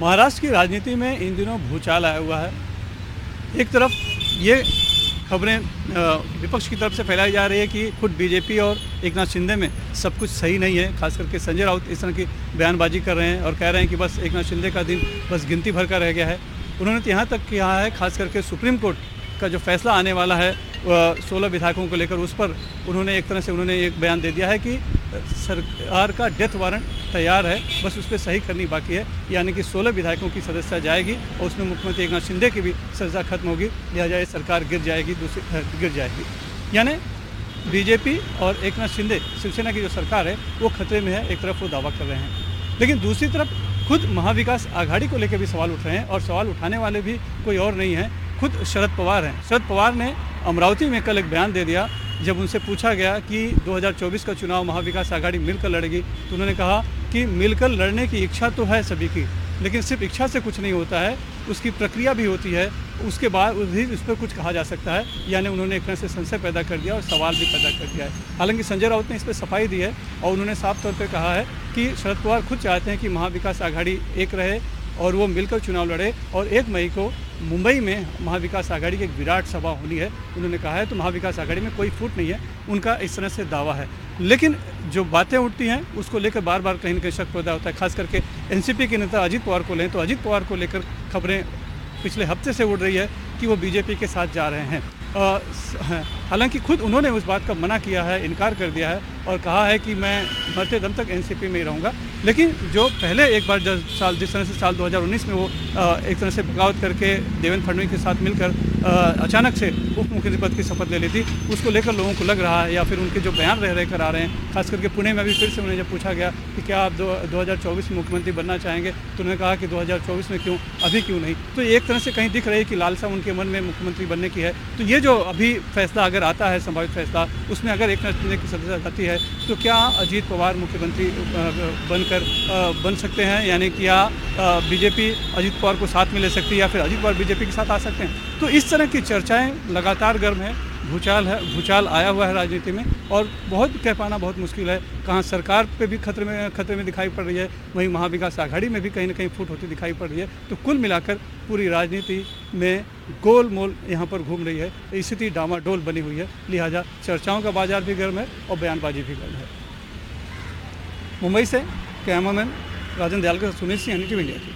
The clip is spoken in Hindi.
महाराष्ट्र की राजनीति में इन दिनों भूचाल आया हुआ है। एक तरफ़ ये खबरें विपक्ष की तरफ़ से फैलाई जा रही है कि खुद बीजेपी और एक नाथ शिंदे में सब कुछ सही नहीं है खास करके संजय राउत इस तरह की बयानबाजी कर रहे हैं और कह रहे हैं कि बस एक नाथ शिंदे का दिन बस गिनती भर का रह गया है। उन्होंने तो यहाँ तक कहा है खास करके सुप्रीम कोर्ट का जो फैसला आने वाला है सोलह विधायकों को लेकर उस पर उन्होंने एक तरह से उन्होंने एक बयान दे दिया है कि सरकार का डेथ वारंट तैयार है, बस उस पर सही करनी बाकी है, यानी कि सोलह विधायकों की सदस्यता जाएगी और उसमें मुख्यमंत्री एक नाथ शिंदे की भी सजा खत्म होगी लिहाजा ये सरकार गिर जाएगी, दूसरी गिर जाएगी। यानी बीजेपी और एक नाथ शिंदे, शिवसेना की जो सरकार है, वो खतरे में है, एक तरफ़ वो दावा कर रहे हैं। लेकिन दूसरी तरफ़ खुद महाविकास आघाड़ी को लेकर भी सवाल उठ रहे हैं और सवाल उठाने वाले भी कोई और नहीं है। खुद शरद पवार हैं। शरद पवार ने अमरावती में कल एक बयान दे दिया, जब उनसे पूछा गया कि 2024 का चुनाव महाविकास आघाड़ी मिलकर लड़ेगी तो उन्होंने कहा कि मिलकर लड़ने की इच्छा तो है सभी की, लेकिन सिर्फ़ इच्छा से कुछ नहीं होता है, उसकी प्रक्रिया भी होती है, उसके बाद भी उस पर कुछ कहा जा सकता है, यानी उन्होंने एक तरह से संशय पैदा कर दिया और सवाल भी पैदा कर दिया है। हालाँकि संजय राउत ने इस पर सफ़ाई दी है और उन्होंने साफ़ तौर पर कहा है कि शरद पवार खुद चाहते हैं कि महाविकास आघाड़ी एक रहे और वो मिलकर चुनाव लड़े और एक मई को मुंबई में महाविकास आघाड़ी की एक विराट सभा होनी है। उन्होंने कहा है तो महाविकास आघाड़ी में कोई फूट नहीं है। उनका इस तरह से दावा है। लेकिन जो बातें उठती हैं, उसको लेकर बार बार कहीं ना कहीं शक पैदा होता है। खास करके एनसीपी के नेता अजीत पवार को लें तो अजीत पवार को लेकर खबरें पिछले हफ़्ते से उड़ रही है कि वो बीजेपी के साथ जा रहे हैं। हालाँकि खुद उन्होंने उस बात का मना किया है, इनकार कर दिया है और कहा है कि मैं मरते दम तक एनसीपी में ही रहूँगा। लेकिन जो पहले एक बार जब साल जिस तरह से साल 2019 में वो एक तरह से बगावत करके देवेंद्र फडणवीस के साथ मिलकर अचानक से उप मुख्यमंत्री पद की शपथ ले ली थी उसको लेकर लोगों को लग रहा है या फिर उनके जो बयान रह रह कर आ रहे हैं खास करके पुणे में अभी फिर से उन्हें जब पूछा गया कि क्या आप दो, में मुख्यमंत्री बनना चाहेंगे तो उन्होंने कहा कि दो हज़ार चौबीस में क्यों अभी क्यों नहीं? तो एक तरह से कहीं दिख रही है कि लालसा उनके मन में मुख्यमंत्री बनने की है। तो ये जो अभी फैसला अगर आता है संभावित फैसला उसमें अगर एक नाथ की सदस्यता जाती है तो क्या अजीत पवार मुख्यमंत्री बनकर बन सकते हैं, यानी क्या बीजेपी अजीत पवार को साथ में ले सकती है या फिर अजीत पवार बीजेपी के साथ आ सकते हैं। तो इस तरह की चर्चाएँ लगातार गर्म है, भूचाल है, भूचाल आया हुआ है राजनीति में और बहुत कह पाना बहुत मुश्किल है। कहाँ सरकार पे भी खतरे में खतरे में दिखाई पड़ रही है, वहीं महाविकास आघाड़ी में भी कहीं ना कहीं फूट होती दिखाई पड़ रही है। तो कुल मिलाकर पूरी राजनीति में गोल मोल यहाँ पर घूम रही है। स्थिति डामाडोल बनी हुई है। लिहाजा चर्चाओं का बाज़ार भी गर्म है और बयानबाजी भी गर्म है। मुंबई से ക്യാമറമാൻ രാജൻ ദയാൽക്ക് സുമേഷ് ഞാൻ എനിക്ക് വേണ്ടിയാക്കി